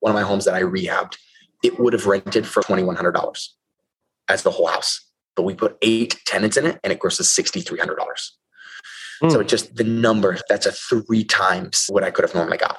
one of my homes that I rehabbed, it would have rented for $2,100 as the whole house. But we put eight tenants in it and it grosses $6,300. Mm. So just the number, that's a three times what I could have normally got.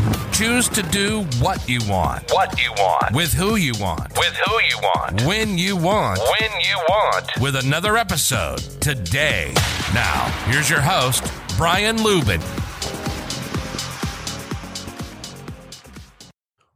Choose to do what you want. What you want. With who you want. With who you want. When you want. When you want. With another episode today. Now, here's your host, Brian Luebben.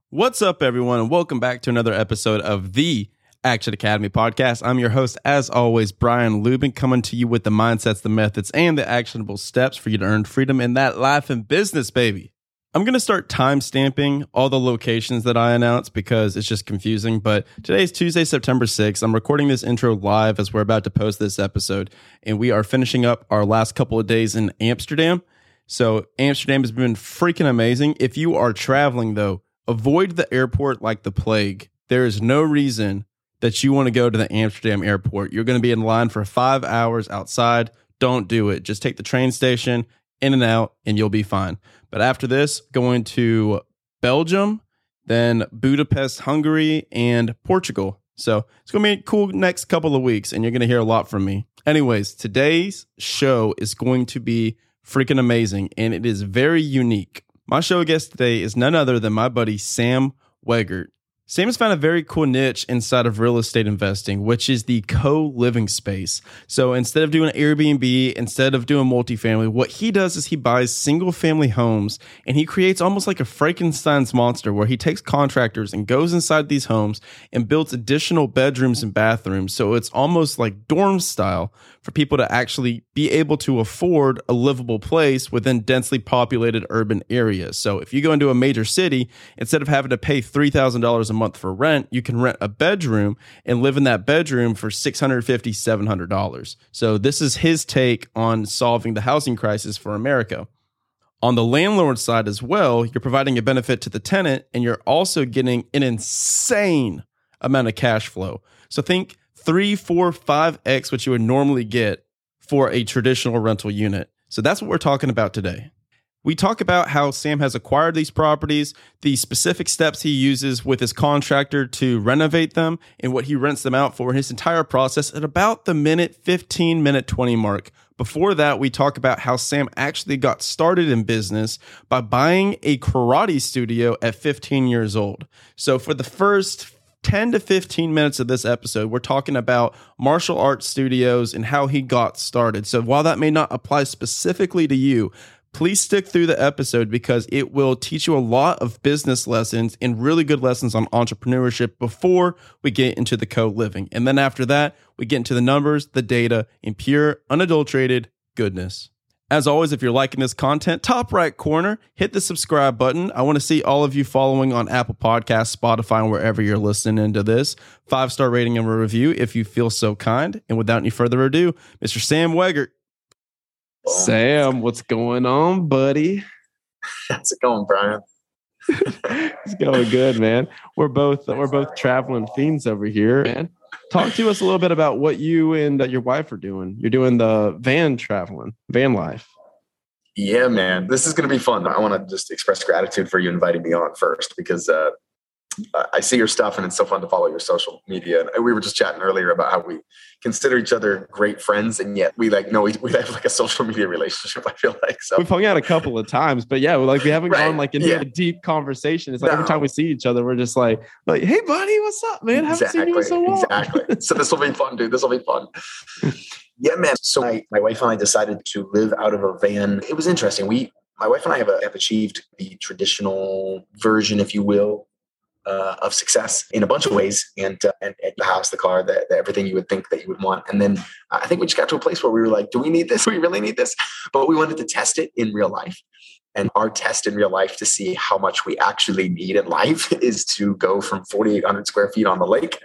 What's up, everyone, and welcome back to another episode of the Action Academy podcast. I'm your host, as always, Brian Luebben, coming to you with the mindsets, the methods, and the actionable steps for you to earn freedom in that life and business, baby. I'm going to start time stamping all the locations that I announce because it's just confusing. But today is Tuesday, September 6th. I'm recording this intro live as we're about to post this episode. And we are finishing up our last couple of days in Amsterdam. So, Amsterdam has been freaking amazing. If you are traveling, though, avoid the airport like the plague. There is no reason that you want to go to the Amsterdam airport. You're going to be in line for five hours outside. Don't do it. Just take the train station in and out, and you'll be fine. But after this, going to Belgium, then Budapest, Hungary, and Portugal. So it's going to be a cool next couple of weeks, and you're going to hear a lot from me. Anyways, today's show is going to be freaking amazing, and it is very unique. My show guest today is none other than my buddy Sam Wegert. Sam has found a very cool niche inside of real estate investing, which is the co living space. So instead of doing Airbnb, instead of doing multifamily, what he does is he buys single family homes and he creates almost like a Frankenstein's monster where he takes contractors and goes inside these homes and builds additional bedrooms and bathrooms. So it's almost like dorm style for people to actually be able to afford a livable place within densely populated urban areas. So if you go into a major city, instead of having to pay $3,000 a month for rent, you can rent a bedroom and live in that bedroom for $650, $700. So this is his take on solving the housing crisis for America. On the landlord side as well, you're providing a benefit to the tenant and you're also getting an insane amount of cash flow. So think three, four, five X what you would normally get for a traditional rental unit. So that's what we're talking about today. We talk about how Sam has acquired these properties, the specific steps he uses with his contractor to renovate them, and what he rents them out for his entire process at about the minute 15, minute 20 mark. Before that, we talk about how Sam actually got started in business by buying a karate studio at 15 years old. So, for the first 10 to 15 minutes of this episode, we're talking about martial arts studios and how he got started. So while that may not apply specifically to you, please stick through the episode because it will teach you a lot of business lessons and really good lessons on entrepreneurship before we get into the co living. And then after that, we get into the numbers, the data, in pure, unadulterated goodness. As always, if you're liking this content, top right corner, hit the subscribe button. I want to see all of you following on Apple Podcasts, Spotify, and wherever you're listening into this. Five star rating and a review if you feel so kind. And without any further ado, Mr. Sam Wegert. Sam, what's going on, buddy? How's it going, Brian? it's going good, man. We're both we're both traveling fiends over here, man. Talk to us a little bit about what you and uh, your wife are doing. You're doing the van traveling, van life. Yeah, man. This is going to be fun. I want to just express gratitude for you inviting me on first because uh, I see your stuff and it's so fun to follow your social media. And we were just chatting earlier about how we consider each other great friends and yet we like know we, we have like a social media relationship. I feel like so we've hung out a couple of times, but yeah, like we haven't right. gone like into yeah. a deep conversation. It's like no. every time we see each other, we're just like, like, hey buddy, what's up, man? Exactly. Haven't seen you in so long. Exactly. so this will be fun, dude. This will be fun. yeah, man. So my, my wife and I decided to live out of a van. It was interesting. We my wife and I have, a, have achieved the traditional version, if you will, uh, of success in a bunch of ways and, uh, and, and, the house the car the, the, everything you would think that you would want and then i think we just got to a place where we were like do we need this do we really need this but we wanted to test it in real life And our test in real life to see how much we actually need in life is to go from 4,800 square feet on the lake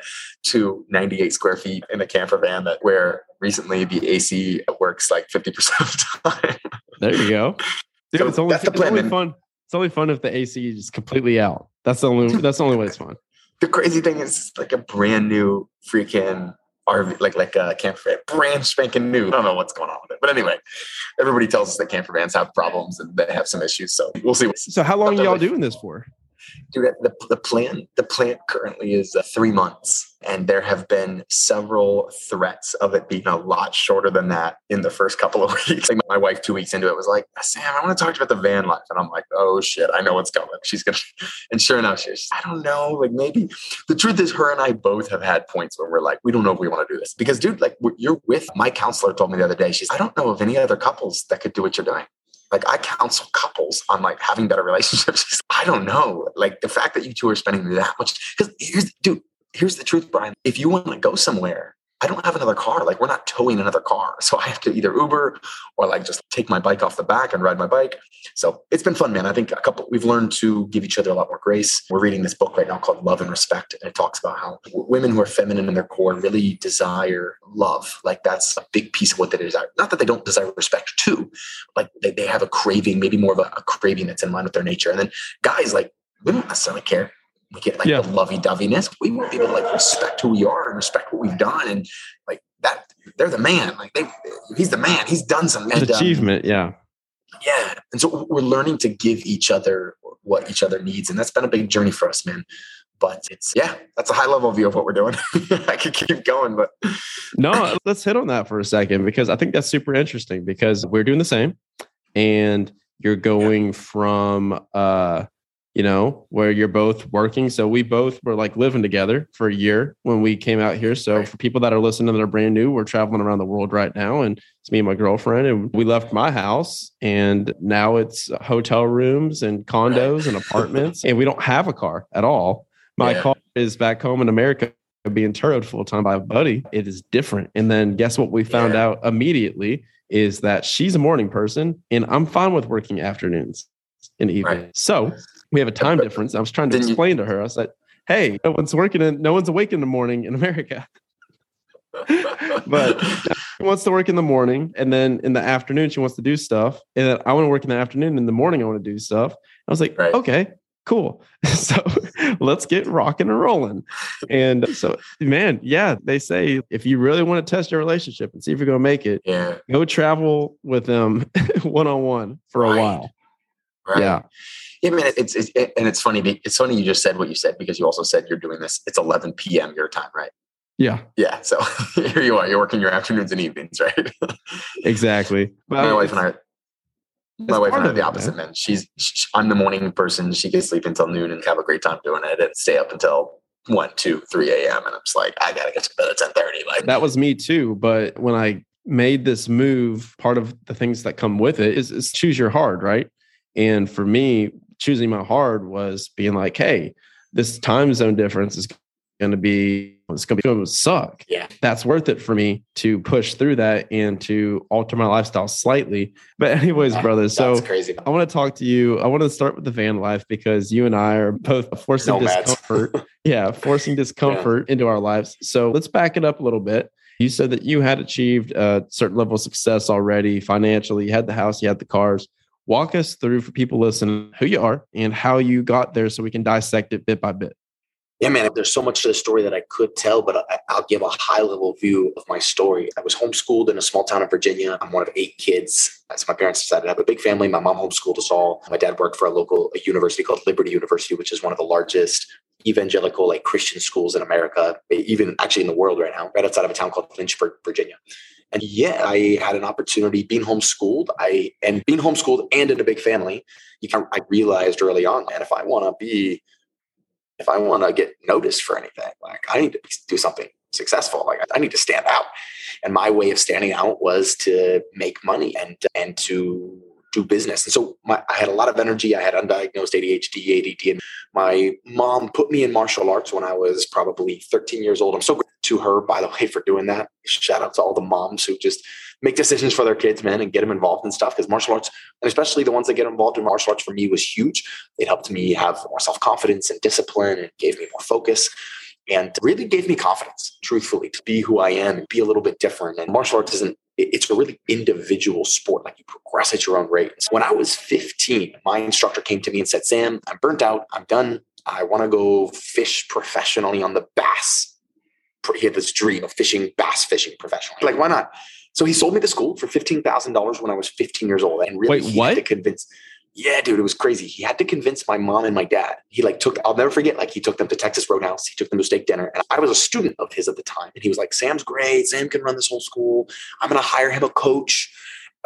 to 98 square feet in a camper van that where recently the AC works like 50% of the time. There you go. Dude, So it's only, that's the it's plan, only fun. It's only fun if the AC is completely out. That's the only that's the only way it's fun. The crazy thing is like a brand new freaking RV, like like a camper van, brand spanking new. I don't know what's going on with it, but anyway, everybody tells us that camper vans have problems and they have some issues. So we'll see. So how long are y'all doing this for? Dude, the, the plan the plan currently is uh, three months, and there have been several threats of it being a lot shorter than that in the first couple of weeks. Like my wife, two weeks into it, was like, "Sam, I want to talk to you about the van life," and I'm like, "Oh shit, I know what's coming." She's gonna, and sure enough, she's, I don't know, like maybe. The truth is, her and I both have had points where we're like, we don't know if we want to do this because, dude, like you're with my counselor told me the other day. She's, I don't know of any other couples that could do what you're doing like I counsel couples on like having better relationships. I don't know. Like the fact that you two are spending that much because here's dude, here's the truth, Brian. If you want to go somewhere, I don't have another car. Like we're not towing another car. So I have to either Uber or like just take my bike off the back and ride my bike. So it's been fun, man. I think a couple we've learned to give each other a lot more grace. We're reading this book right now called Love and Respect. And it talks about how women who are feminine in their core really desire love. Like that's a big piece of what they desire. Not that they don't desire respect too, like they, they have a craving, maybe more of a, a craving that's in line with their nature. And then guys, like, we don't necessarily care. We get like Yeah. the lovey doveyness. We want people to like respect who we are and respect what we've done. And like that, they're the man. Like they, he's the man. He's done some um, achievement, yeah. yeah. And so we're learning to give each other what each other needs. And that's been a big journey for us, man. But it's, yeah, that's a high level view of what we're doing. I could keep going, but No, let's hit on that for a second because I think that's super interesting because we're doing the same and you're going from uh you know where you're both working so we both were like living together for a year when we came out here so Right. for people that are listening that are brand new we're traveling around the world right now and it's me and my girlfriend and we left my house and now it's hotel rooms and condos and apartments and we don't have a car at all my Yeah. car is back home in america being turrowed full time by a buddy, it is different. And then guess what we found Yeah. out immediately is that she's a morning person and I'm fine with working afternoons and evenings. Right. So we have a time difference. I was trying to you- explain to her, I said, Hey, no one's working in no one's awake in the morning in America. But uh, she wants to work in the morning and then in the afternoon she wants to do stuff. And then I want to work in the afternoon. In the morning, I want to do stuff. I was like, Right. okay, cool. So let's get rocking and rolling. And so, man, yeah, they say if you really want to test your relationship and see if you're going to make it, yeah. go travel with them one on one for a Right. while. Right. Yeah. Yeah, man, it's, it's it, and it's funny. It's funny you just said what you said because you also said you're doing this. It's 11 p.m. your time, right? Yeah, Yeah. So here you are. You're working your afternoons and evenings, right? exactly. my wife and I. My wife and I are the opposite, man. man. She's sh I'm the morning person. She can sleep until noon and have a great time doing it, and stay up until one, two, three a.m. And I'm just like, I gotta get to bed at 10:30. Like, that was me too. But when I made this move, part of the things that come with it is, is choose your hard, right? And for me, choosing my hard was being like, hey, this time zone difference is going to be it's going to be going to suck. Yeah. that's worth it for me to push through that and to alter my lifestyle slightly. But anyways, Yeah, brothers, so crazy. I want to talk to you. I want to start with the van life because you and I are both forcing Nomads. discomfort. yeah, forcing discomfort into our lives. So let's back it up a little bit. You said that you had achieved a certain level of success already financially. You had the house, you had the cars. Walk us through for people listening who you are and how you got there so we can dissect it bit by bit. Yeah, man, there's so much to the story that I could tell, but I'll give a high level view of my story. I was homeschooled in a small town in Virginia. I'm one of eight kids. As my parents decided to have a big family, my mom homeschooled us all. My dad worked for a local a university called Liberty University, which is one of the largest evangelical like Christian schools in America, even actually in the world right now, right outside of a town called Lynchburg, Virginia. And yeah, I had an opportunity being homeschooled. I and being homeschooled and in a big family, you can I realized early on, man, if I want to be if I want to get noticed for anything, like I need to do something successful. Like I need to stand out. And my way of standing out was to make money and and to do business. And so my, I had a lot of energy. I had undiagnosed ADHD, ADD, and my mom put me in martial arts when I was probably 13 years old. I'm so grateful to her, by the way, for doing that. Shout out to all the moms who just make decisions for their kids, man, and get them involved in stuff. Because martial arts, and especially the ones that get involved in martial arts for me was huge. It helped me have more self confidence and discipline and gave me more focus and really gave me confidence, truthfully, to be who I am and be a little bit different. And martial arts isn't, it's a really individual sport. Like you progress at your own rate. So when I was 15, my instructor came to me and said, Sam, I'm burnt out. I'm done. I want to go fish professionally on the bass. He had this dream of fishing, bass fishing professionally. Like, why not? So he sold me the school for $15,000 when I was 15 years old. And really, Wait, what? had to convince, yeah, dude, it was crazy. He had to convince my mom and my dad. He like took, I'll never forget, like he took them to Texas Roadhouse. He took them to steak dinner. And I was a student of his at the time. And he was like, Sam's great. Sam can run this whole school. I'm going to hire him a coach,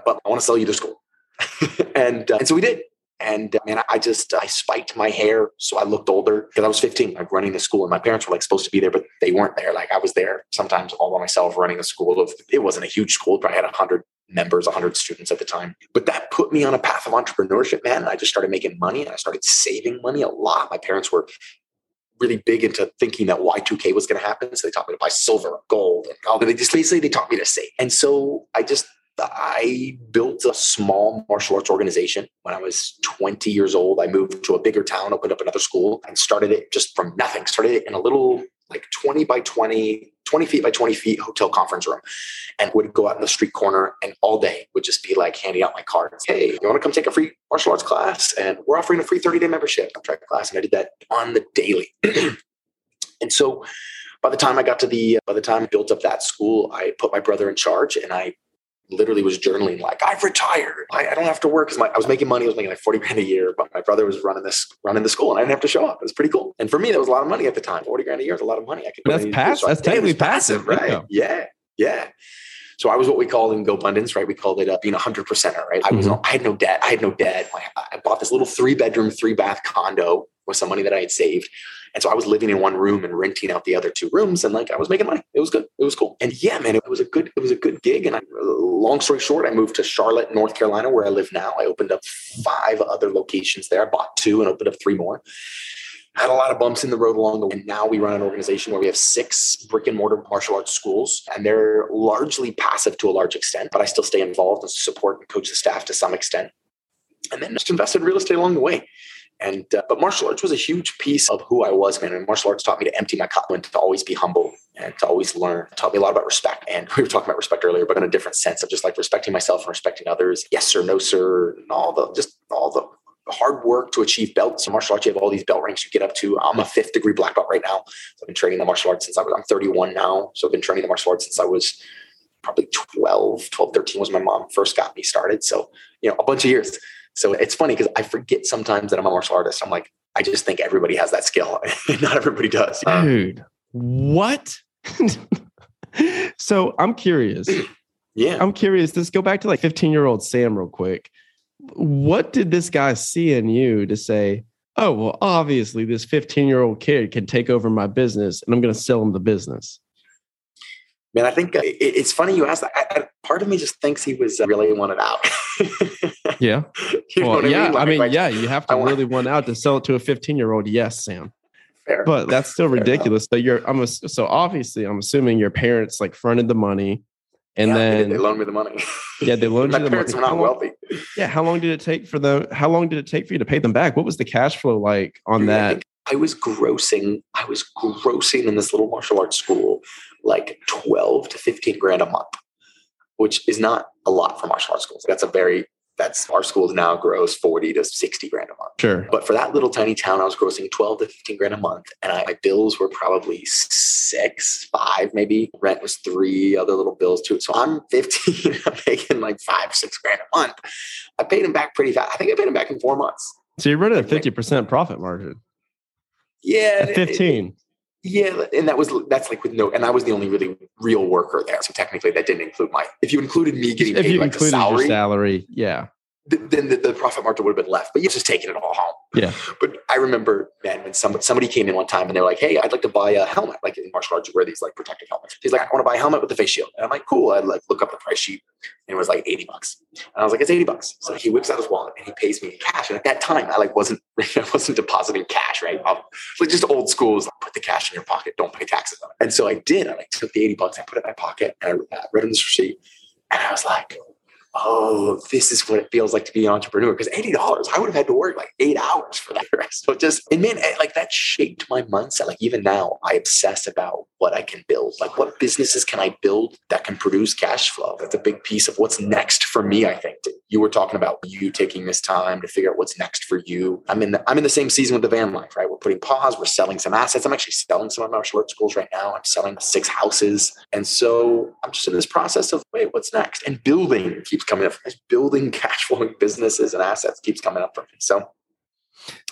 but I want to sell you the school. and, uh, and so we did. And uh, man, I just, I spiked my hair. So I looked older because I was 15, like running the school. And my parents were like supposed to be there, but they weren't there. Like I was there sometimes all by myself running a school of, it wasn't a huge school, but I had hundred members, 100 students at the time. But that put me on a path of entrepreneurship, man. And I just started making money and I started saving money a lot. My parents were really big into thinking that Y2K was going to happen. So they taught me to buy silver, gold, and all. They just basically they taught me to save. And so I just I built a small martial arts organization when I was 20 years old. I moved to a bigger town, opened up another school, and started it just from nothing. Started it in a little like 20 by 20, 20 feet by 20 feet hotel conference room and would go out in the street corner and all day would just be like handing out my cards. Hey, you want to come take a free martial arts class? And we're offering a free 30 day membership. Trying class. And I did that on the daily. and so by the time I got to the, by the time I built up that school, I put my brother in charge and I literally was journaling like I've retired. I, I don't have to work because I was making money. I was making like 40 grand a year, but my brother was running this, running the school and I didn't have to show up. It was pretty cool. And for me, that was a lot of money at the time. 40 grand a year is a lot of money. I could That's anything to do. pass- So that's technically passive right? income. Yeah. Yeah. So I was what we call in GoBundance, right? We called it uh, being a hundred percenter, right? I was, Mhm. I had no debt. I had no debt. I bought this little three bedroom, three bath condo with some money that I had saved. And so I was living in one room and renting out the other two rooms, and like I was making money. It was good. It was cool. And yeah, man, it was a good. It was a good gig. And I, long story short, I moved to Charlotte, North Carolina, where I live now. I opened up five other locations there. I bought two and opened up three more. Had a lot of bumps in the road along the way. And now we run an organization where we have six brick and mortar martial arts schools, and they're largely passive to a large extent. But I still stay involved and support and coach the staff to some extent. And then just invested in real estate along the way. And uh, but martial arts was a huge piece of who I was, man. And martial arts taught me to empty my cup and to always be humble and to always learn. It taught me a lot about respect. And we were talking about respect earlier, but in a different sense of just like respecting myself and respecting others. Yes sir, no sir, and all the just all the hard work to achieve belts. In martial arts, you have all these belt ranks you get up to. I'm a fifth degree black belt right now. So I've been training the martial arts since I was, I'm 31 now. So I've been training the martial arts since I was probably 12, 12, 13 was my mom first got me started. So, you know, a bunch of years. So it's funny because I forget sometimes that I'm a martial artist. I'm like, I just think everybody has that skill. Not everybody does. Dude, what? so I'm curious. Yeah. I'm curious. Let's go back to like 15 year old Sam real quick. What did this guy see in you to say, oh, well, obviously this 15 year old kid can take over my business and I'm going to sell him the business? Man, I think uh, it's funny you asked that. I, I, part of me just thinks he was uh, really wanted out. Yeah. you well, what yeah. I Like- mean, like, yeah, you have to want- really want out to sell it to a 15 year old. Yes, Sam. fair. But that's still Fair enough. ridiculous. So you're, I'm, ass- so obviously, I'm assuming your parents like fronted the money and Yeah, then, they loaned me the money. yeah, they loaned My you the parents money. were not wealthy. Yeah. How long did it take for them? how long did it take for you to pay them back? What was the cash flow like on Dude, that? think I was grossing, I was grossing in this little martial arts school like 12 to 15 grand a month, which is not a lot for martial arts schools. That's a very, that's our schools now gross 40 to 60 grand a month. Sure. But for that little tiny town, I was grossing 12 to 15 grand a month. And I, my bills were probably six, five, maybe. Rent was three, other little bills too. So I'm 15, I'm making like five, six grand a month. I paid him back pretty fast. I think I paid him back in four months. So you're running a 50% profit margin Yeah. at it- it- 15. Yeah, and that was that's like with no, and I was the only really real worker there. So technically, that didn't include my. If you included me getting If paid you like included salary, your salary, yeah. Th- then the, the profit margin would have been left. But you're just taking it all home. Yeah. But I remember, man, when somebody somebody came in one time and they were like, "Hey, I'd like to buy a helmet." Like in martial arts, you wear these like protective helmets. He's like, "I want to buy a helmet with a face shield." And I'm like, "Cool." I like look up the price sheet, and it was like eighty bucks. And I was like, "It's eighty bucks." So he whips out his wallet and he pays me in cash. And at that time, I like wasn't I wasn't depositing cash, right? Um, like just old school is like, put the cash in your pocket, don't pay taxes on it. And so I did. I like took the eighty bucks, I put it in my pocket, and I uh, read him this receipt, and I was like, oh, this is what it feels like to be an entrepreneur. Because eighty dollars, I would have had to work like eight hours for that. So just and man, eh, like that shaped my mindset. Like even now, I obsess about what I can build. Like what businesses can I build that can produce cash flow? That's a big piece of what's next for me. I think you were talking about you taking this time to figure out what's next for you. I'm in the, I'm in the same season with the van life, right? We're putting pause. We're selling some assets. I'm actually selling some of my arts schools right now. I'm selling six houses, and so I'm just in this process of wait, what's next? And building keeps coming up. Building cash flowing businesses and assets keeps coming up for me. So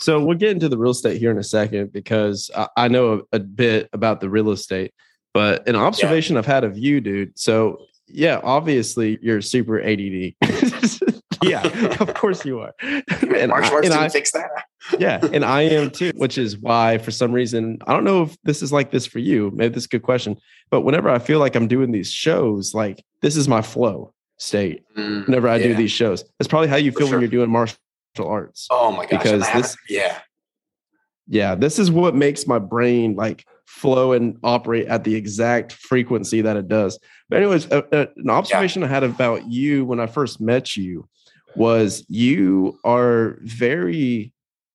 So we'll get into the real estate here in a second because I, I know a, a bit about the real estate, but an observation I've had of you, dude. So yeah, obviously you're super ADD. yeah, of course you are. and martial arts didn't fix that. yeah, and I am too, which is why for some reason I don't know if this is like this for you. Maybe this is a good question, but whenever I feel like I'm doing these shows, like this is my flow state. Mm, Whenever I do these shows, that's probably how you For feel sure. when you're doing martial arts. Oh my gosh! because and I haven't- this- yeah, Yeah, this is what makes my brain like flow and operate at the exact frequency that it does. But anyways, uh, uh, an observation I had about you when I first met you was you are very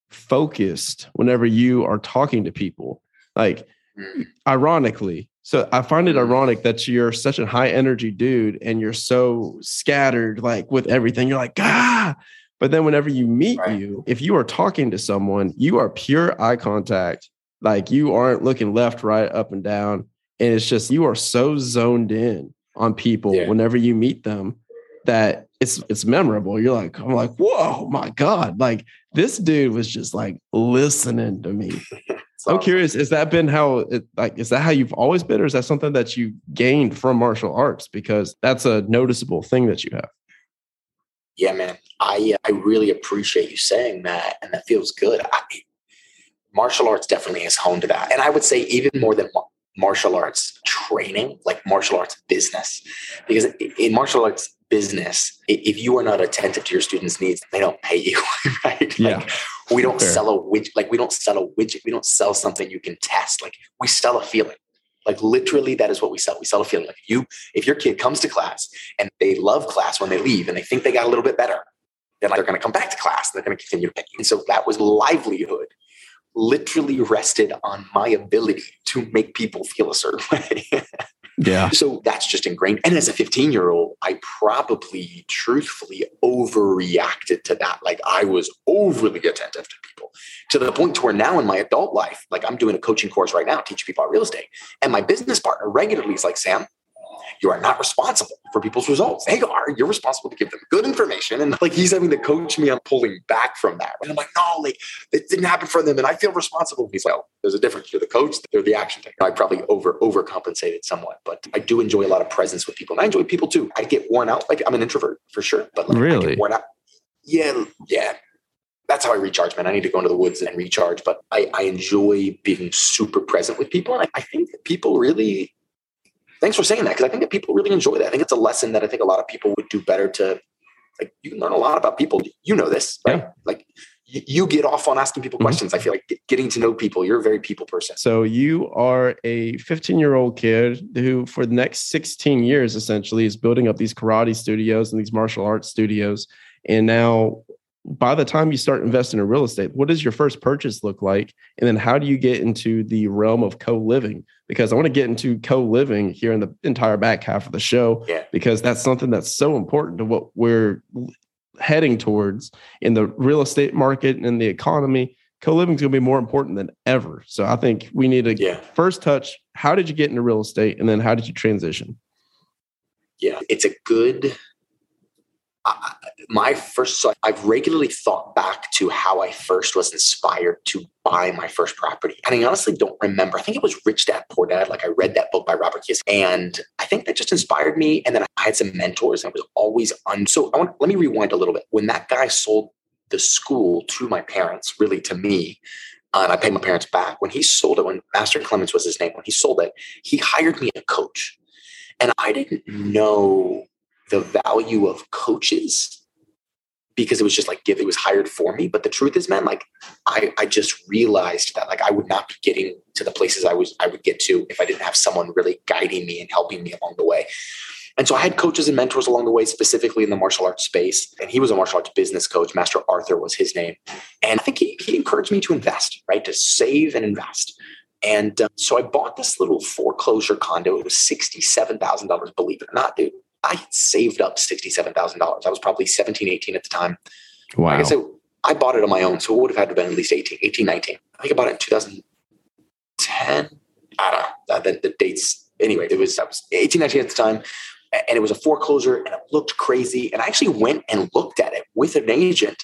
focused whenever you are talking to people. Like Mm. ironically. So I find it Mm. ironic that you're such a high energy dude and you're so scattered like with everything. You're like, ah. But then whenever you meet Right. you, if you are talking to someone, you are pure eye contact. Like you aren't looking left, right, up and down. And it's just you are so zoned in on people Yeah. whenever you meet them that it's it's memorable. You're like, I'm like, whoa, my God. Like this dude was just like listening to me. It's I'm curious, has that been how it like is that how you've always been, or is that something that you gained from martial arts? Because that's a noticeable thing that you have. Yeah, man. I uh, I really appreciate you saying that, and that feels good. I, martial arts definitely has honed to that, and I would say even more than martial arts training, like martial arts business, because in martial arts business, if you are not attentive to your students' needs, they don't pay you. Right? Yeah. Like, we don't Fair. sell a widget. Like we don't sell a widget. We don't sell something you can test. Like we sell a feeling. Like literally, that is what we sell. We sell a feeling. Like you, if your kid comes to class and they love class when they leave and they think they got a little bit better, then like, they're going to come back to class. And they're going to continue to pay. And so that was livelihood literally rested on my ability to make people feel a certain way. Yeah. so that's just ingrained. And as a 15 year old, I probably truthfully overreacted to that. Like I was overly attentive to people to the point to where now in my adult life, like I'm doing a coaching course right now, teaching people about real estate. And my business partner regularly is like, Sam, you are not responsible for people's results. They are. You're responsible to give them good information. And like he's having to coach me on pulling back from that. And I'm like, no, like it didn't happen for them. And I feel responsible. He's like, oh, there's a difference. You're the coach, they're the action taker. I probably over overcompensated somewhat, but I do enjoy a lot of presence with people. And I enjoy people too. I get worn out. Like I'm an introvert for sure. But like, I Really? get worn out. Yeah, yeah. That's how I recharge, man. I need to go into the woods and recharge, but I, I enjoy being super present with people. And I, I think people really thanks for saying that because I think that people really enjoy that. I think it's a lesson that I think a lot of people would do better to like. You can learn a lot about people. You know this, right? Like you, you get off on asking people Mhm. questions. I feel like getting to know people. You're a very people person. So you are a 15 year old kid who, for the next 16 years, essentially, is building up these karate studios and these martial arts studios. And now, by the time you start investing in real estate, what does your first purchase look like? And then, how do you get into the realm of co living? Because I want to get into co living here in the entire back half of the show, Yeah. because that's something that's so important to what we're heading towards in the real estate market and in the economy. Co living is going to be more important than ever. So I think we need to Yeah, first touch how did you get into real estate and then how did you transition yeah. It's a good. I, my first, so I've regularly thought back to how I first was inspired to buy my first property. And I honestly don't remember. I think it was Rich Dad Poor Dad. Like I read that book by Robert Kiyosaki. And I think that just inspired me. And then I had some mentors and I was always on. So I want, let me rewind a little bit. When that guy sold the school to my parents, really to me, uh, and I paid my parents back. When he sold it, when Master Clements was his name, when he sold it, he hired me a coach. And I didn't know the value of coaches because it was just like give it was hired for me. But the truth is, man, like I, I just realized that like I would not be getting to the places I was I would get to if I didn't have someone really guiding me and helping me along the way. And so I had coaches and mentors along the way, specifically in the martial arts space. And he was a martial arts business coach. Master Arthur was his name. And I think he, he encouraged me to invest, right? To save and invest. And um, so I bought this little foreclosure condo. It was $67,000, believe it or not, dude. I had saved up $67,000. I was probably 17, 18 at the time. Wow. Like I said, I bought it on my own. So it would have had to have been at least 18, 18, 19. I think I bought it in 2010. I don't know. Uh, the, the dates. Anyway, it was, I was 18, 19 at the time. And it was a foreclosure and it looked crazy. And I actually went and looked at it with an agent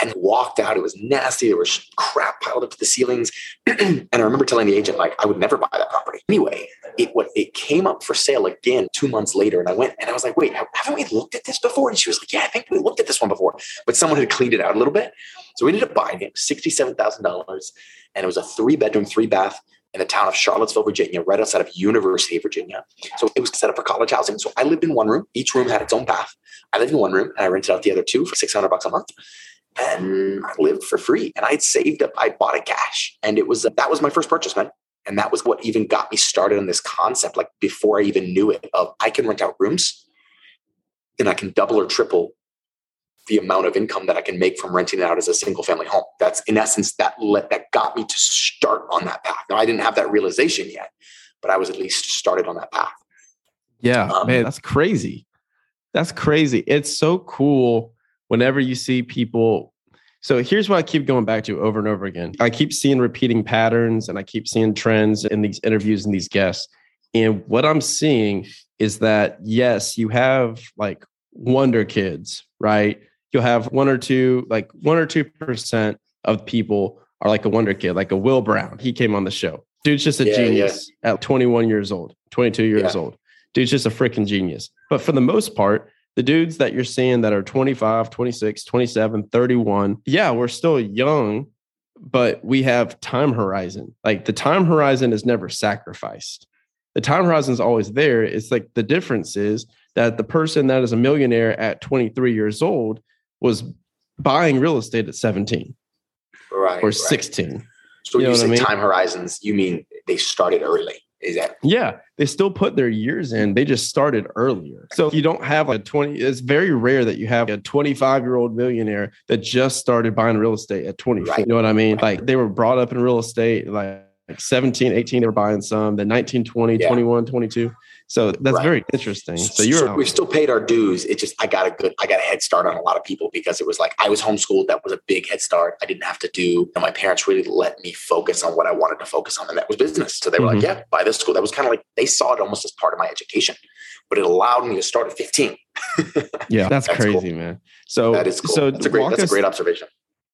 and walked out. It was nasty. There was crap piled up to the ceilings. and I remember telling the agent, like, I would never buy that property. Anyway, it what it came up for sale again two months later. And I went and I was like, wait, haven't we looked at this before? And she was like, yeah, I think we looked at this one before. But someone had cleaned it out a little bit. So we ended up buying it, $67,000. And it was a three bedroom, three bath in the town of Charlottesville, Virginia, right outside of University of Virginia. So it was set up for college housing. So I lived in one room. Each room had its own bath. I lived in one room and I rented out the other two for 600 bucks a month and I lived for free. And I'd saved up, I bought it cash. And it was, that was my first purchase, man. And that was what even got me started on this concept. Like before I even knew it, of I can rent out rooms and I can double or triple the amount of income that I can make from renting it out as a single family home. That's in essence that let, that got me to start on that path. Now I didn't have that realization yet, but I was at least started on that path. Yeah, Um, man, that's crazy. That's crazy. It's so cool whenever you see people. So here's what I keep going back to over and over again. I keep seeing repeating patterns and I keep seeing trends in these interviews and these guests. And what I'm seeing is that, yes, you have like wonder kids, right? You'll have one or two, like one or 2% of people are like a wonder kid, like a Will Brown. He came on the show. Dude's just a Yeah, genius at 21 years old, 22 years Yeah. old. Dude's just a freaking genius. But for the most part, the dudes that you're seeing that are 25, 26, 27, 31, yeah, we're still young, but we have time horizon. Like the time horizon is never sacrificed. The time horizon is always there. It's like the difference is that the person that is a millionaire at 23 years old was buying real estate at 17 Right. or right. 16. So You know you what I say mean? time horizons, you mean they started early. Is that Yeah, they still put their years in. They just started earlier. So if you don't have a 20, it's very rare that you have a 25 year old millionaire that just started buying real estate at 24. Right. You know what I mean? Like they were brought up in real estate, like, like 17, 18, they were buying some, then 19, 20, Yeah. 21, 22. So that's Right. very interesting. So you're we've still paid our dues. It just I got a good I got a head start on a lot of people because it was like I was homeschooled. That was a big head start. I didn't have to do. And my parents really let me focus on what I wanted to focus on, and that was business. So they were Mhm. like, "Yeah, buy this school." That was kind of like they saw it almost as part of my education, but it allowed me to start at 15. yeah, that's, That's crazy, cool. man. So that is cool. So that's a great that's us- a great observation.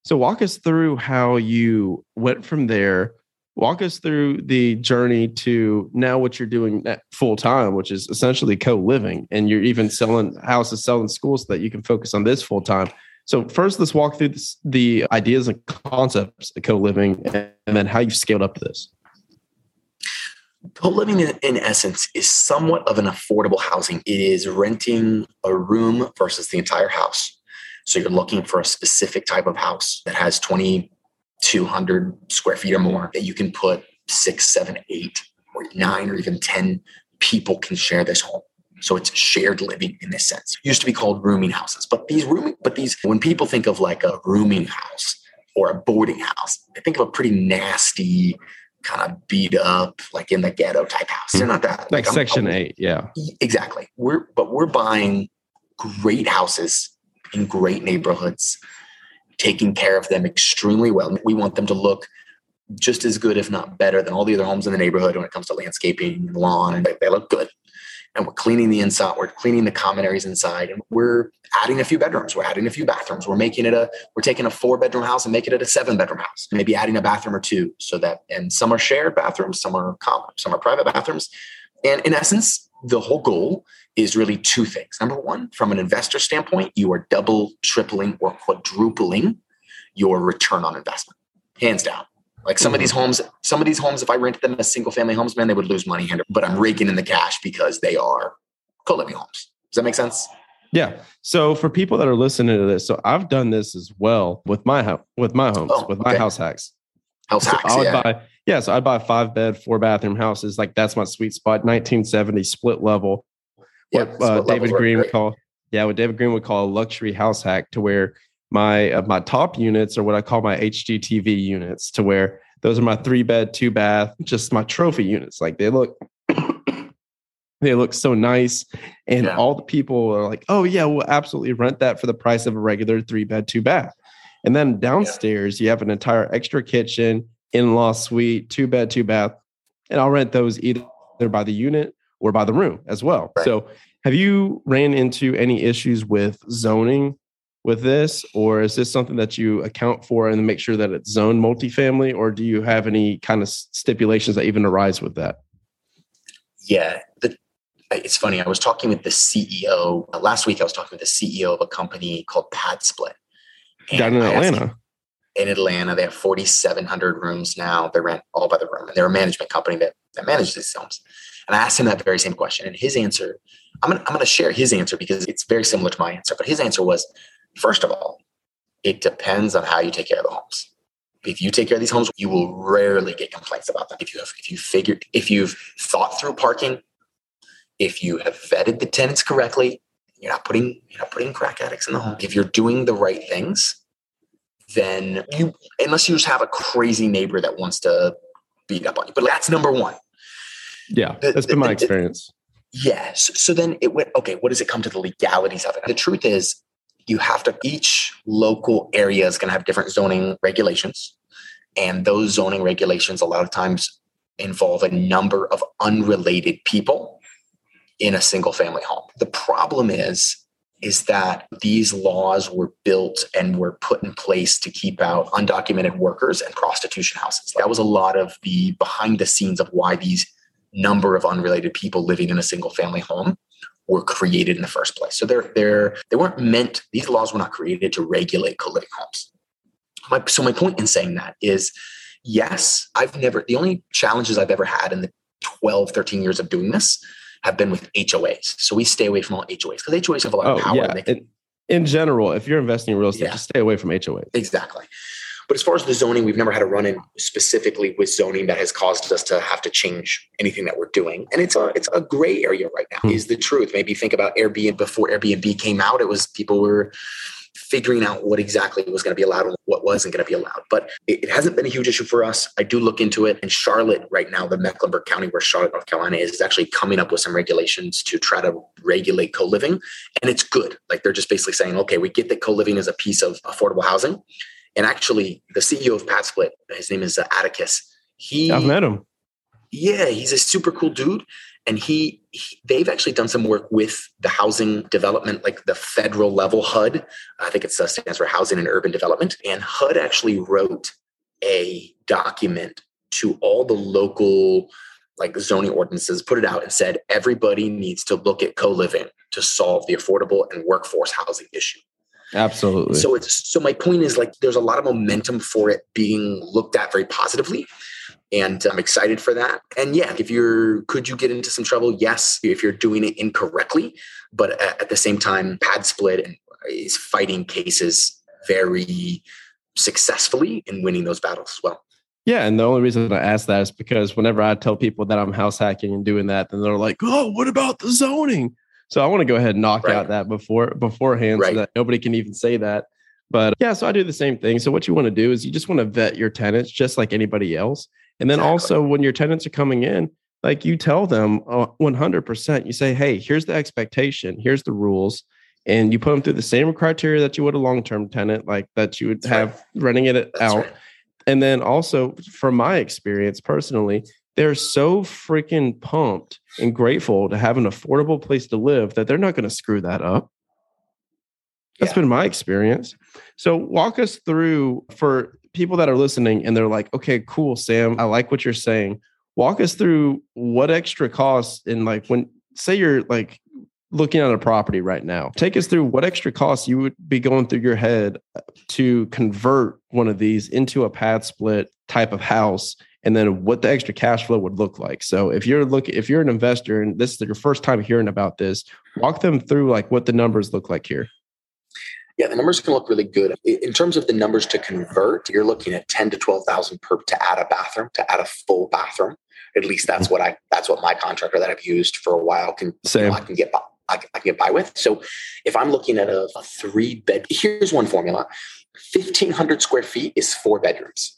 So walk us through how you went from there. Walk us through the journey to now what you're doing full time, which is essentially co-living, and you're even selling houses, selling schools so that you can focus on this full time. So first, let's walk through this, the ideas and concepts of co-living, and then how you've scaled up to this. Co-living in, in essence is somewhat of an affordable housing. It is renting a room versus the entire house. So you're looking for a specific type of house that has 2,200 square feet or more that you can put six, seven, eight, or nine, or even 10 people can share this home. So it's shared living in this sense. It used to be called rooming houses, but these rooming, but these, when people think of like a rooming house or a boarding house, they think of a pretty nasty, kind of beat up, like in the ghetto type house. They're not that. Like I'm- Section I'm- Eight, yeah. Exactly. We're but we're buying great houses in great neighborhoods, taking care of them extremely well. We want them to look just as good, if not better, than all the other homes in the neighborhood when it comes to landscaping and lawn. And they, look good. And we're cleaning the inside, we're cleaning the common areas inside, and we're adding a few bedrooms. We're adding a few bathrooms. We're making it a, we're taking a four bedroom house and making it a seven bedroom house. Maybe adding a bathroom or two so that, and some are shared bathrooms, some are common, some are private bathrooms. And in essence, the whole goal is really two things. Number one, from an investor standpoint, you are double, tripling, or quadrupling your return on investment, hands down. Like some of these mm-hmm. homes, some of these homes, if I rented them as single family homes, man, they would lose money. But I'm raking in the cash because they are co-living homes. Does that make sense? Yeah. So for people that are listening to this, so I've done this as well with my house, with my homes, Oh, with my okay. house hacks. House So hacks, I would yeah. buy, yeah. So I'd buy five bed, four bathroom houses. Like that's my sweet spot. 1970 split level. Yeah, What split uh, levels David Greene would call, yeah, what David Greene would call a luxury house hack to where my uh, my top units are what I call my HGTV units to where those are my three bed, two bath, just my trophy units. Like they look, they look so nice, and Yeah. all the people are like, "Oh yeah, we'll absolutely rent that for the price of a regular three bed, two bath." And then downstairs, you have an entire extra kitchen, in law suite, two bed, two bath, and I'll rent those either by the unit or by the room as well. Right. So, have you ran into any issues with zoning with this, or is this something that you account for and make sure that it's zoned multifamily, or do you have any kind of stipulations that even arise with that? Yeah. The, it's funny. I was talking with the CEO uh, last week. I was talking with the CEO of a company called Pad Split. Down in I Atlanta. in Atlanta. They have 4,700 rooms now. They rent all by the room. And they're a management company that, that manages these homes. And I asked him that very same question. And his answer, I'm going to I'm to share his answer because it's very similar to my answer. But his answer was first of all, it depends on how you take care of the homes. If you take care of these homes, you will rarely get complaints about them. If you have, if you figure, if you've thought through parking, if you have vetted the tenants correctly, you're not putting you're not putting crack addicts in the home. Uh-huh. If you're doing the right things, then you unless you just have a crazy neighbor that wants to beat up on you. But that's number one. Yeah, that's been my experience. Yes. So then it went, okay, what does it come to the legalities of it? The truth is, you have to, each local area is going to have different zoning regulations. And those zoning regulations, a lot of times, involve a number of unrelated people in a single family home. The problem is, is that these laws were built and were put in place to keep out undocumented workers and prostitution houses. That was a lot of the behind the scenes of why these number of unrelated people living in a single family home were created in the first place. So they're they're they weren't meant these laws were not created to regulate co-living homes. My, so my point in saying that is yes, I've never the only challenges I've ever had in the 12 13 years of doing this have been with HOAs. So we stay away from all HOAs because HOAs have a lot Oh of power. yeah. can- In, in general, if you're investing in real estate, Yeah. just stay away from HOA. Exactly. But as far as the zoning, we've never had a run in specifically with zoning that has caused us to have to change anything that we're doing. And it's a it's a gray area right now, Hmm. is the truth. Maybe think about Airbnb before Airbnb came out, it was people were figuring out what exactly was going to be allowed and what wasn't going to be allowed. But it, it hasn't been a huge issue for us. I do look into it. And Charlotte, right now, the Mecklenburg County where Charlotte, North Carolina is, is actually coming up with some regulations to try to regulate co-living. And it's good. Like they're just basically saying, okay, we get that co-living is a piece of affordable housing. And actually, the CEO of PadSplit, his name is uh, Atticus. He, I've met him. yeah, he's a super cool dude. And he, he, they've actually done some work with the housing development, like the federal level HUD. I think it stands for Housing and Urban Development. And HUD actually wrote a document to all the local like zoning ordinances, put it out and said everybody needs to look at co-living to solve the affordable and workforce housing issue. Absolutely. So it's so my point is like there's a lot of momentum for it being looked at very positively. And I'm excited for that. And yeah, if you're could you get into some trouble? Yes, if you're doing it incorrectly. But at, at the same time, pad split is fighting cases very successfully in winning those battles as well. Yeah, and the only reason I ask that is because whenever I tell people that I'm house hacking and doing that, then they're like, "Oh, what about the zoning?" So I want to go ahead and knock Right. out that before beforehand, Right. so that nobody can even say that. But yeah, so I do the same thing. So what you want to do is you just want to vet your tenants just like anybody else, and then Exactly. also when your tenants are coming in, like you tell them uh, 100%. You say, "Hey, here's the expectation. Here's the rules." And you put them through the same criteria that you would a long-term tenant, like that you would That's right. have renting it That's out. right. And then also, from my experience personally, they're so freaking pumped and grateful to have an affordable place to live that they're not going to screw that up. That's Yeah. been my experience. So walk us through for people that are listening and they're like, okay, cool, Sam. I like what you're saying. Walk us through what extra costs and like when say you're like looking at a property right now. Take us through what extra costs you would be going through your head to convert one of these into a pad split type of house and then what the extra cash flow would look like. So if you're looking if you're an investor and this is your first time hearing about this, walk them through like what the numbers look like here. Yeah, the numbers can look really good. In terms of the numbers to convert, you're looking at 10 to 12,000 per to add a bathroom, to add a full bathroom. At least that's what I that's what my contractor that I've used for a while can you know, I can get by I can, I can get by with. So if I'm looking at a, a three bed, here's one formula: fifteen hundred square feet is four bedrooms,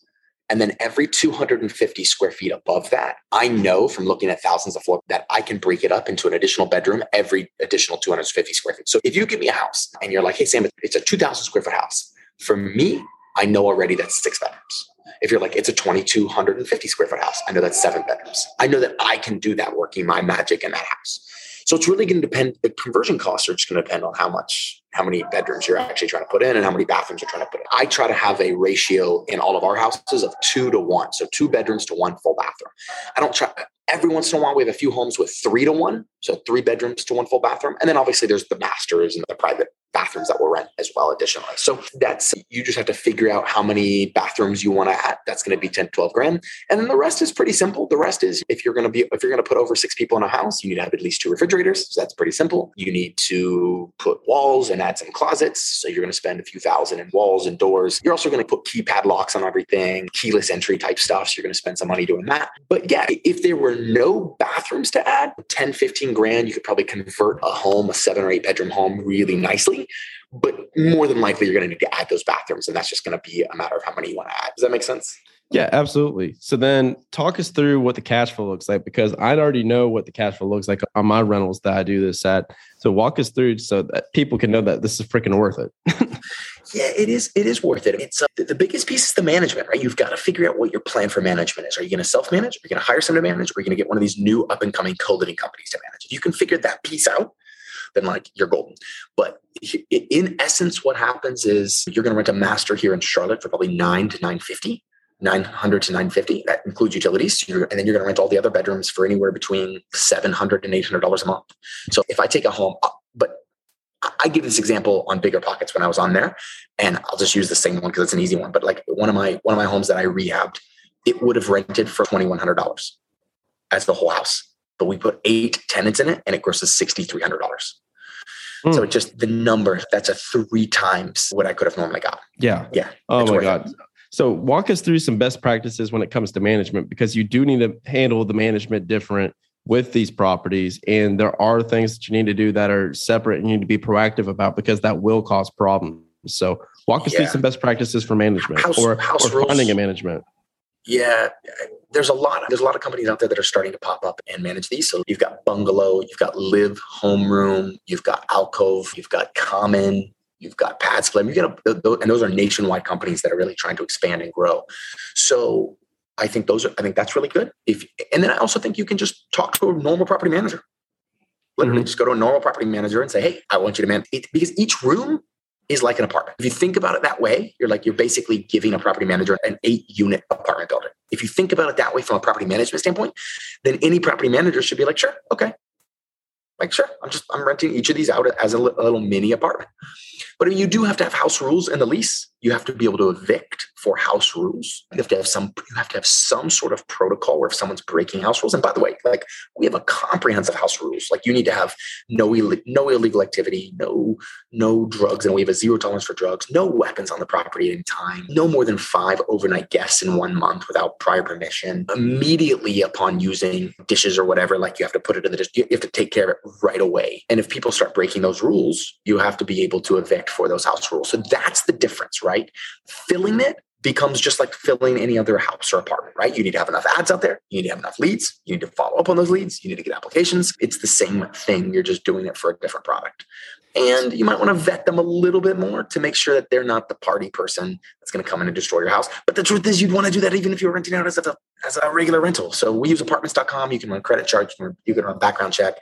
and then every two hundred and fifty square feet above that, I know from looking at thousands of floor that I can break it up into an additional bedroom every additional two hundred fifty square feet. So if you give me a house and you're like, "Hey Sam, it's a two thousand square foot house," for me, I know already that's six bedrooms. If you're like, it's a 2,250 square foot house, I know that's seven bedrooms. I know that I can do that working my magic in that house. So it's really going to depend. The conversion costs are just going to depend on how much, how many bedrooms you're actually trying to put in and how many bathrooms you're trying to put in. I try to have a ratio in all of our houses of two to one. So two bedrooms to one full bathroom. I don't try, every once in a while, we have a few homes with three to one. So three bedrooms to one full bathroom. And then obviously there's the masters and the private bathrooms that will rent as well additionally. So that's you just have to figure out how many bathrooms you want to add. That's going to be 10, 12 grand. And then the rest is pretty simple. The rest is if you're going to be if you're going to put over six people in a house, you need to have at least two refrigerators. So that's pretty simple. You need to put walls and add some closets. So you're going to spend a few thousand in walls and doors. You're also going to put keypad locks on everything, keyless entry type stuff. So you're going to spend some money doing that. But yeah, if there were no bathrooms to add, 10, 15 grand, you could probably convert a home, a seven or eight bedroom home really nicely. But more than likely, you're going to need to add those bathrooms. And that's just going to be a matter of how many you want to add. Does that make sense? Yeah, absolutely. So then talk us through what the cash flow looks like because I already know what the cash flow looks like on my rentals that I do this at. So walk us through so that people can know that this is freaking worth it. Yeah, it is. It is worth it. It's uh, the biggest piece is the management, right? You've got to figure out what your plan for management is. Are you going to self manage? Are you going to hire someone to manage? Or are you going to get one of these new up and coming co-living companies to manage? If you can figure that piece out, then like you're golden. But in essence, what happens is you're going to rent a master here in Charlotte for probably nine to nine fifty. 900 to 950 that includes utilities and then you're going to rent all the other bedrooms for anywhere between 700 and 800 dollars a month so if i take a home uh, but I- give this example on bigger pockets when I was on there, and I'll just use the same one because it's an easy one. But like one of my one of my homes that I rehabbed, it would have rented for twenty one hundred dollars as the whole house, but we put eight tenants in it, and it grosses sixty three hundred dollars. Hmm. So just the number that's a three times what I could have normally got. Yeah. Yeah. Oh my worth it. God. So walk us through some best practices when it comes to management because you do need to handle the management different with these properties. And there are things that you need to do that are separate and you need to be proactive about because that will cause problems. So walk us through some best practices for management House- or, house or finding rules. a management. Yeah, there's a lot. There's a lot of companies out there that are starting to pop up and manage these. So you've got bungalow, you've got live homeroom, you've got alcove, you've got common, you've got PadSplit. You get a, and those are nationwide companies that are really trying to expand and grow. So I think those are. I think that's really good. If and then I also think you can just talk to a normal property manager. Literally, mm-hmm. just go to a normal property manager and say, "Hey, I want you to manage." It, because each room is like an apartment. If you think about it that way, you're like you're basically giving a property manager an eight unit apartment building. If you think about it that way from a property management standpoint, then any property manager should be like, sure, okay. Like, sure, I'm just I'm renting each of these out as a, little mini apartment. But you do have to have house rules in the lease. You have to be able to evict for house rules. You have to have some. You have to have some sort of protocol where if someone's breaking house rules. And by the way, like we have a comprehensive house rules. Like you need to have no Ill- no illegal activity, no no drugs, and we have a zero tolerance for drugs. No weapons on the property at any time. No more than five overnight guests in one month without prior permission. Immediately upon using dishes or whatever, like you have to put it in the dish. You have to take care of it right away. And if people start breaking those rules, you have to be able to evict for those house rules. So that's the difference, right? Filling it becomes just like filling any other house or apartment, right? You need to have enough ads out there. You need to have enough leads. You need to follow up on those leads. You need to get applications. It's the same thing. You're just doing it for a different product. And you might want to vet them a little bit more to make sure that they're not the party person that's going to come in and destroy your house. But the truth is, you'd want to do that even if you're renting out as a, as a regular rental. So we use apartments.com. You can run credit charge, you can- you can run background check.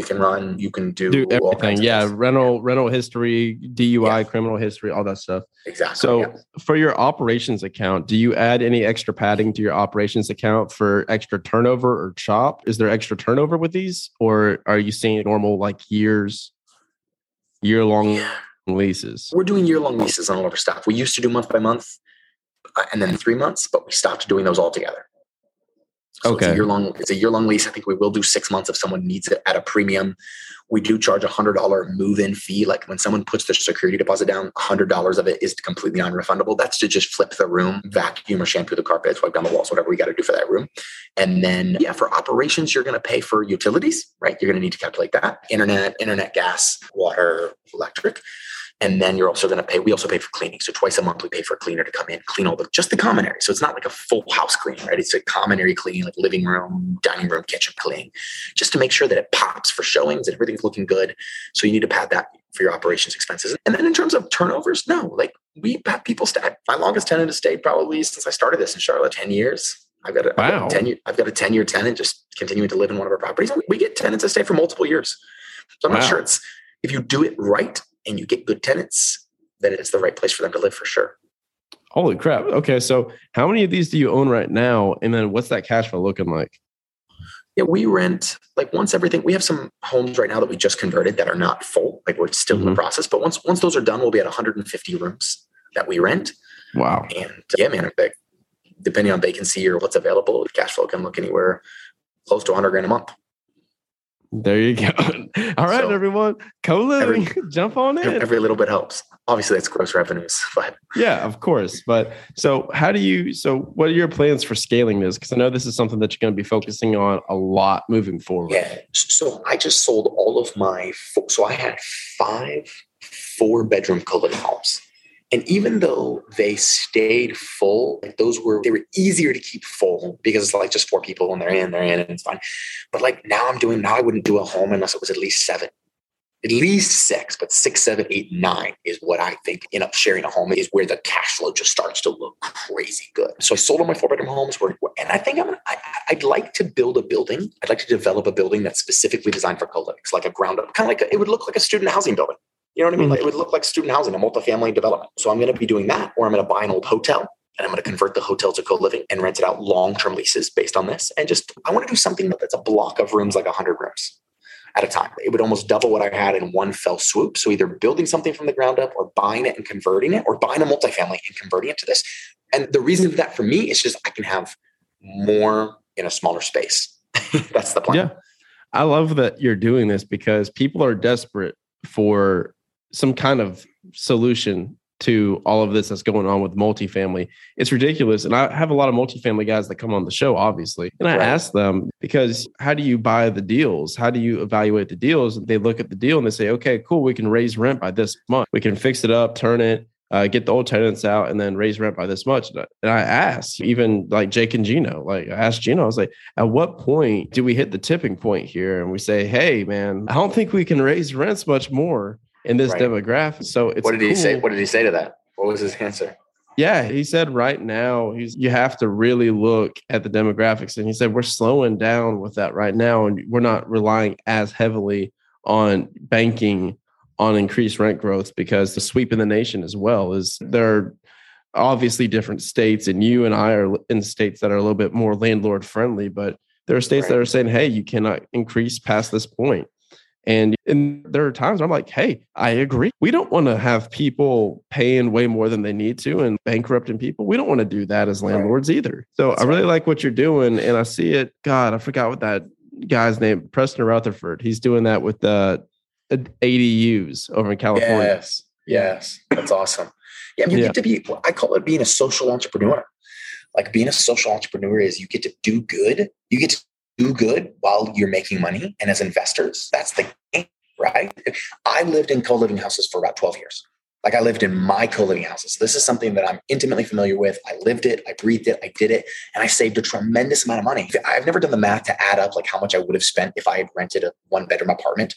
You can run, you can do, Do everything. Yeah, rental, rental history, DUI, Yeah. criminal history, all that stuff. exactly. So, yeah. for your operations account, do you add any extra padding to your operations account for extra turnover or chop? Is there extra turnover with these, or are you seeing normal like years, year long leases? we're doing year long leases on all of our stuff. We used to do month by month uh, and then three months, but we stopped doing those altogether. So it's Okay. a year long. It's a year long lease. I think we will do six months if someone needs it at a premium. We do charge a hundred dollar move in fee. Like when someone puts their security deposit down, a hundred dollars of it is completely non-refundable. That's to just flip the room, vacuum or shampoo the carpets, wipe down the walls, whatever we got to do for that room. And then yeah, for operations, you're going to pay for utilities, right? You're going to need to calculate that: internet, internet, gas, water, electric. And then you're also going to pay. We also pay for cleaning. So twice a month, we pay for a cleaner to come in, clean all the just the common area. So it's not like a full house clean, right? It's a common area cleaning, like living room, dining room, kitchen cleaning, just to make sure that it pops for showings and everything's looking good. So you need to pad that for your operations expenses. And then in terms of turnovers, no, like we have people stay. My longest tenant has stayed probably since I started this in Charlotte, ten years. I've got a, I've got Wow. a ten year. I've got a ten year tenant just continuing to live in one of our properties. We get tenants that stay for multiple years. So I'm Wow. not sure it's if you do it right and you get good tenants, then it's the right place for them to live for sure. Holy crap! Okay, so how many of these do you own right now, and then what's that cash flow looking like? Yeah, we rent like once everything. We have some homes right now that we just converted that are not full. Like we're still in the Mhm. process, but once once those are done, we'll be at 150 rooms that we rent. Wow. And yeah, man, like, depending on vacancy or what's available, cash flow can look anywhere close to 100 grand a month. There you go. All right, So- everyone, co-living, jump on in. Every little bit helps. Obviously, that's gross revenues, but Yeah, of course. But so, how do you? So, what are your plans for scaling this? Because I know this is something that you're going to be focusing on a lot moving forward. Yeah. So I just sold all of my, so I had five four bedroom co living homes. And even though they stayed full, like those were, they were easier to keep full because it's like just four people when they're in, they're in and it's fine. But like now I'm doing, now I wouldn't do a home unless it was at least seven. At least six, but six, seven, eight, nine is what I think in up sharing a home is where the cash flow just starts to look crazy good. So I sold all my four bedroom homes, where, and I think I'm I, I'd like to build a building. I'd like to develop a building that's specifically designed for co-living, like a ground up, kind of like a, it would look like a student housing building. You know what I mean? Hmm. Like it would look like student housing, a multifamily development. So I'm going to be doing that, or I'm going to buy an old hotel and I'm going to convert the hotel to co-living and rent it out long-term leases based on this. And just I want to do something that's a block of rooms, like 100 rooms at a time. It would almost double what I had in one fell swoop. So either building something from the ground up, or buying it and converting it, or buying a multifamily and converting it to this. And the reason for that for me is just I can have more in a smaller space. that's the plan. Yeah. I love that you're doing this because people are desperate for some kind of solution to all of this that's going on with multifamily. It's ridiculous. And I have a lot of multifamily guys that come on the show, obviously. And I Right. ask them because how do you buy the deals? How do you evaluate the deals? They look at the deal and they say, okay, cool, we can raise rent by this month. We can fix it up, turn it, uh, get the old tenants out, and then raise rent by this much. And I asked, even like Jake and Gino, like I asked Gino, I was like, at what point do we hit the tipping point here? And we say, hey, man, I don't think we can raise rents much more in this Right. demographic. So it's what did he say? What did he say to that? What was his answer? Yeah, he said right now he's you have to really look at the demographics, and he said we're slowing down with that right now, and we're not relying as heavily on banking on increased rent growth because the sweep in the nation as well is there are obviously different states, and you and I are in states that are a little bit more landlord friendly, but there are states that are saying, hey, you cannot increase past this point. And, and there are times where I'm like, hey, I agree. We don't want to have people paying way more than they need to and bankrupting people. We don't want to do that as Right. landlords either. So That's I really right. like what you're doing. And I see it. God, I forgot what that guy's name, Preston Rutherford. He's doing that with the uh, ADUs over in California. Yes. Yes. That's awesome. Yeah. You Yeah. get to be, I call it being a social entrepreneur. Like being a social entrepreneur is you get to do good. You get to do good while you're making money. And as investors, that's the game, right? I lived in co living houses for about 12 years. Like I lived in my co living houses. This is something that I'm intimately familiar with. I lived it, I breathed it, I did it, and I saved a tremendous amount of money. I've never done the math to add up like how much I would have spent if I had rented a one bedroom apartment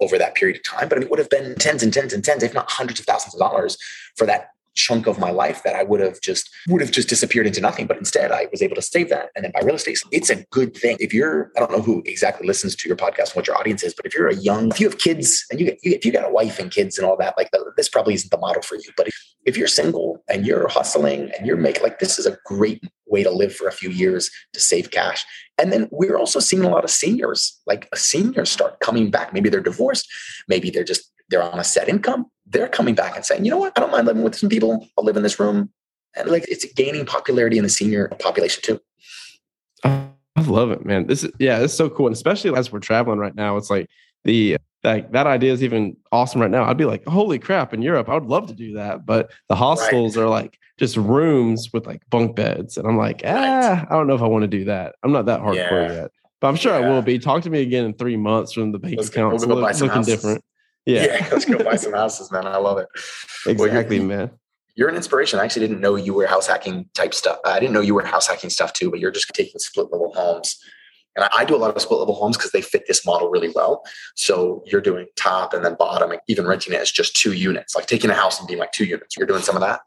over that period of time. But it would have been tens and tens and tens, if not hundreds of thousands of dollars for that chunk of my life that I would have just would have just disappeared into nothing. But instead, I was able to save that and then buy real estate. It's a good thing. If you're, I don't know who exactly listens to your podcast and what your audience is, but if you're a young, if you have kids and you, if you got a wife and kids and all that, like this probably isn't the model for you. But if, if you're single and you're hustling and you're making like this is a great way to live for a few years to save cash. And then we're also seeing a lot of seniors, like seniors start coming back. Maybe they're divorced, maybe they're just they're on a set income. They're coming back and saying, you know what, I don't mind living with some people. I'll live in this room. And like it's gaining popularity in the senior population too. I love it, man. This is yeah, it's so cool. And especially as we're traveling right now, it's like the like that idea is even awesome right now. I'd be like, holy crap, in Europe, I would love to do that. But the hostels right. are like just rooms with like bunk beds. And I'm like, ah, right. I don't know if I want to do that. I'm not that hardcore yeah. yet. But I'm sure yeah. I will be. Talk to me again in three months when the bank account's look, looking houses. different. Yeah. yeah. let's go buy some houses, man. I love it. Exactly, well, man. You're an inspiration. I actually didn't know you were house hacking type stuff. I didn't know you were house hacking stuff too, but you're just taking split level homes. And I, I do a lot of split level homes because they fit this model really well. So you're doing top and then bottom, and even renting it as just two units, like taking a house and being like two units. You're doing some of that.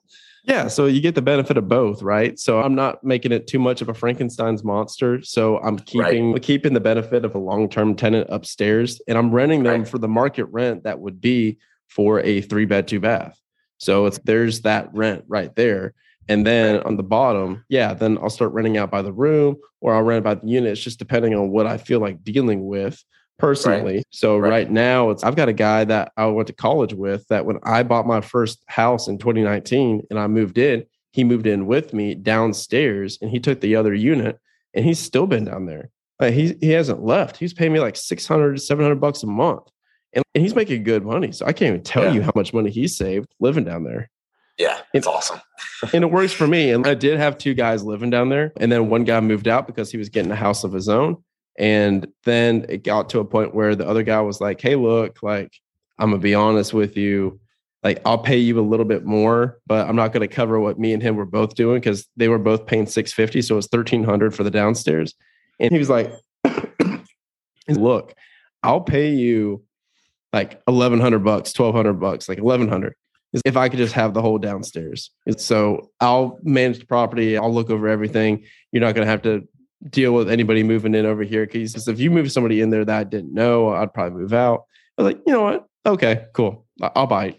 Yeah, so you get the benefit of both, right? So I'm not making it too much of a Frankenstein's monster. So I'm keeping right. keeping the benefit of a long-term tenant upstairs and I'm renting them right. for the market rent that would be for a three bed, two bath. So it's there's that rent right there. And then right. on the bottom, yeah, then I'll start renting out by the room or I'll rent by the unit. It's just depending on what I feel like dealing with personally. Right. So right. right. now it's I've got a guy that I went to college with that when I bought my first house in 2019 and I moved in, he moved in with me downstairs and he took the other unit and he's still been down there. Like he he hasn't left. He's paying me like 600 700 bucks a month. And, and he's making good money. So I can't even tell yeah. you how much money he saved living down there. Yeah, it's awesome. and it works for me. And I did have two guys living down there. And then one guy moved out because he was getting a house of his own. And then it got to a point where the other guy was like, Hey, look, like, I'm going to be honest with you. Like, I'll pay you a little bit more, but I'm not going to cover what me and him were both doing because they were both paying 650. So it was 1300 for the downstairs. And he was like, Look, I'll pay you like 1100 bucks, 1200 bucks, like 1100 if I could just have the whole downstairs. So I'll manage the property, I'll look over everything. You're not going to have to deal with anybody moving in over here because if you move somebody in there that I didn't know, I'd probably move out. I was like, you know what? Okay, cool. I'll buy it.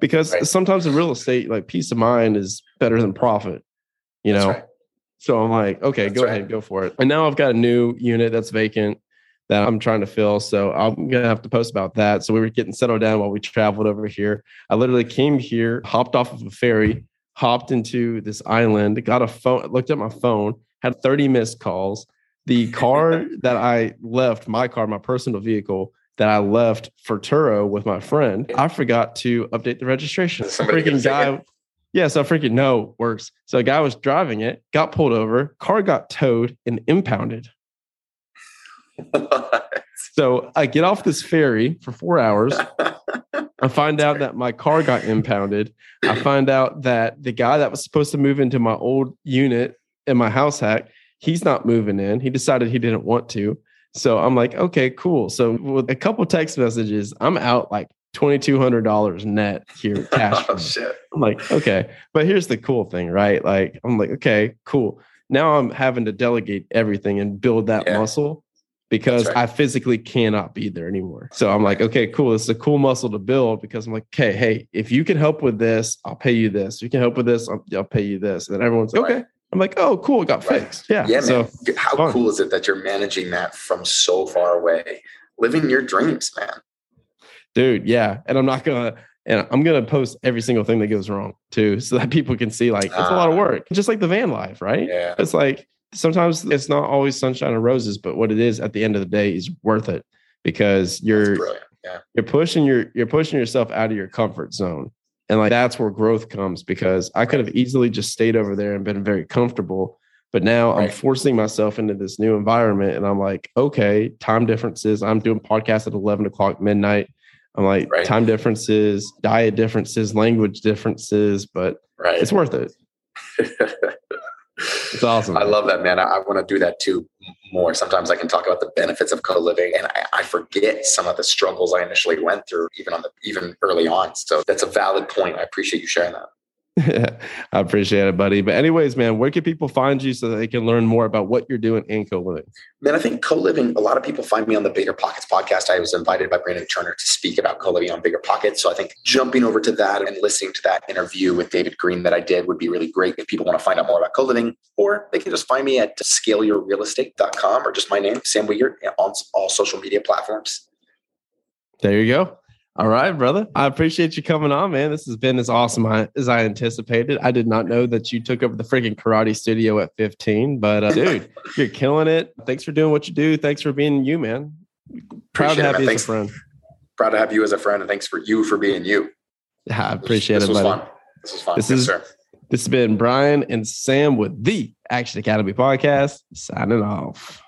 Because right. sometimes in real estate, like peace of mind is better than profit, you know? Right. So I'm like, okay, that's go right. ahead, go for it. And now I've got a new unit that's vacant that I'm trying to fill. So I'm gonna have to post about that. So we were getting settled down while we traveled over here. I literally came here, hopped off of a ferry, hopped into this island, got a phone, looked at my phone, had 30 missed calls. The car that I left, my car, my personal vehicle that I left for Turo with my friend, I forgot to update the registration. Somebody freaking guy. Yeah, so freaking no worse. So a guy was driving it, got pulled over, car got towed and impounded. so I get off this ferry for four hours. I find out that my car got impounded. I find out that the guy that was supposed to move into my old unit in my house hack, he's not moving in. He decided he didn't want to. So I'm like, okay, cool. So with a couple text messages, I'm out like $2,200 net here cash. oh. I'm like, okay. But here's the cool thing, right? Like, I'm like, okay, cool. Now I'm having to delegate everything and build that yeah. muscle because right. I physically cannot be there anymore. So I'm like, okay, cool. It's a cool muscle to build because I'm like, okay, hey, if you can help with this, I'll pay you this. If you can help with this, I'll, I'll pay you this. And then everyone's like, okay. I'm like, oh, cool, it got right. fixed. Yeah. Yeah, so, man. How fun. cool is it that you're managing that from so far away, living your dreams, man? Dude, yeah. And I'm not gonna and I'm gonna post every single thing that goes wrong too, so that people can see like it's a lot of ah. work. Just like the van life, right? Yeah. It's like sometimes it's not always sunshine and roses, but what it is at the end of the day is worth it because you're yeah. you're pushing your you're pushing yourself out of your comfort zone. And like that's where growth comes because I could have easily just stayed over there and been very comfortable. But now right. I'm forcing myself into this new environment and I'm like, okay, time differences. I'm doing podcasts at 11 o'clock midnight. I'm like, right. time differences, diet differences, language differences, but right. it's worth it. It's awesome. I love that, man. I, I want to do that too more. Sometimes I can talk about the benefits of co-living and I, I, forget some of the struggles I initially went through, even on the even early on. So that's a valid point. I appreciate you sharing that. I appreciate it, buddy. But anyways, man, where can people find you so that they can learn more about what you're doing in co-living? Man, I think co-living, a lot of people find me on the Bigger Pockets podcast. I was invited by Brandon Turner to speak about co-living on Bigger Pockets. So I think jumping over to that and listening to that interview with David Greene that I did would be really great if people want to find out more about co-living. Or they can just find me at scaleyourrealestate.com or just my name, Sam Wegert, on all social media platforms. There you go. All right, brother. I appreciate you coming on, man. This has been as awesome as I anticipated. I did not know that you took over the freaking karate studio at 15, but uh, dude, you're killing it. Thanks for doing what you do. Thanks for being you, man. Proud Appreciate to have it, you Thanks. as a friend. Proud to have you as a friend and thanks for you for being you. I appreciate this it, was buddy. fun. This was fun. This yes, is- sir. This has been Brian and Sam with the Action Academy podcast, signing off.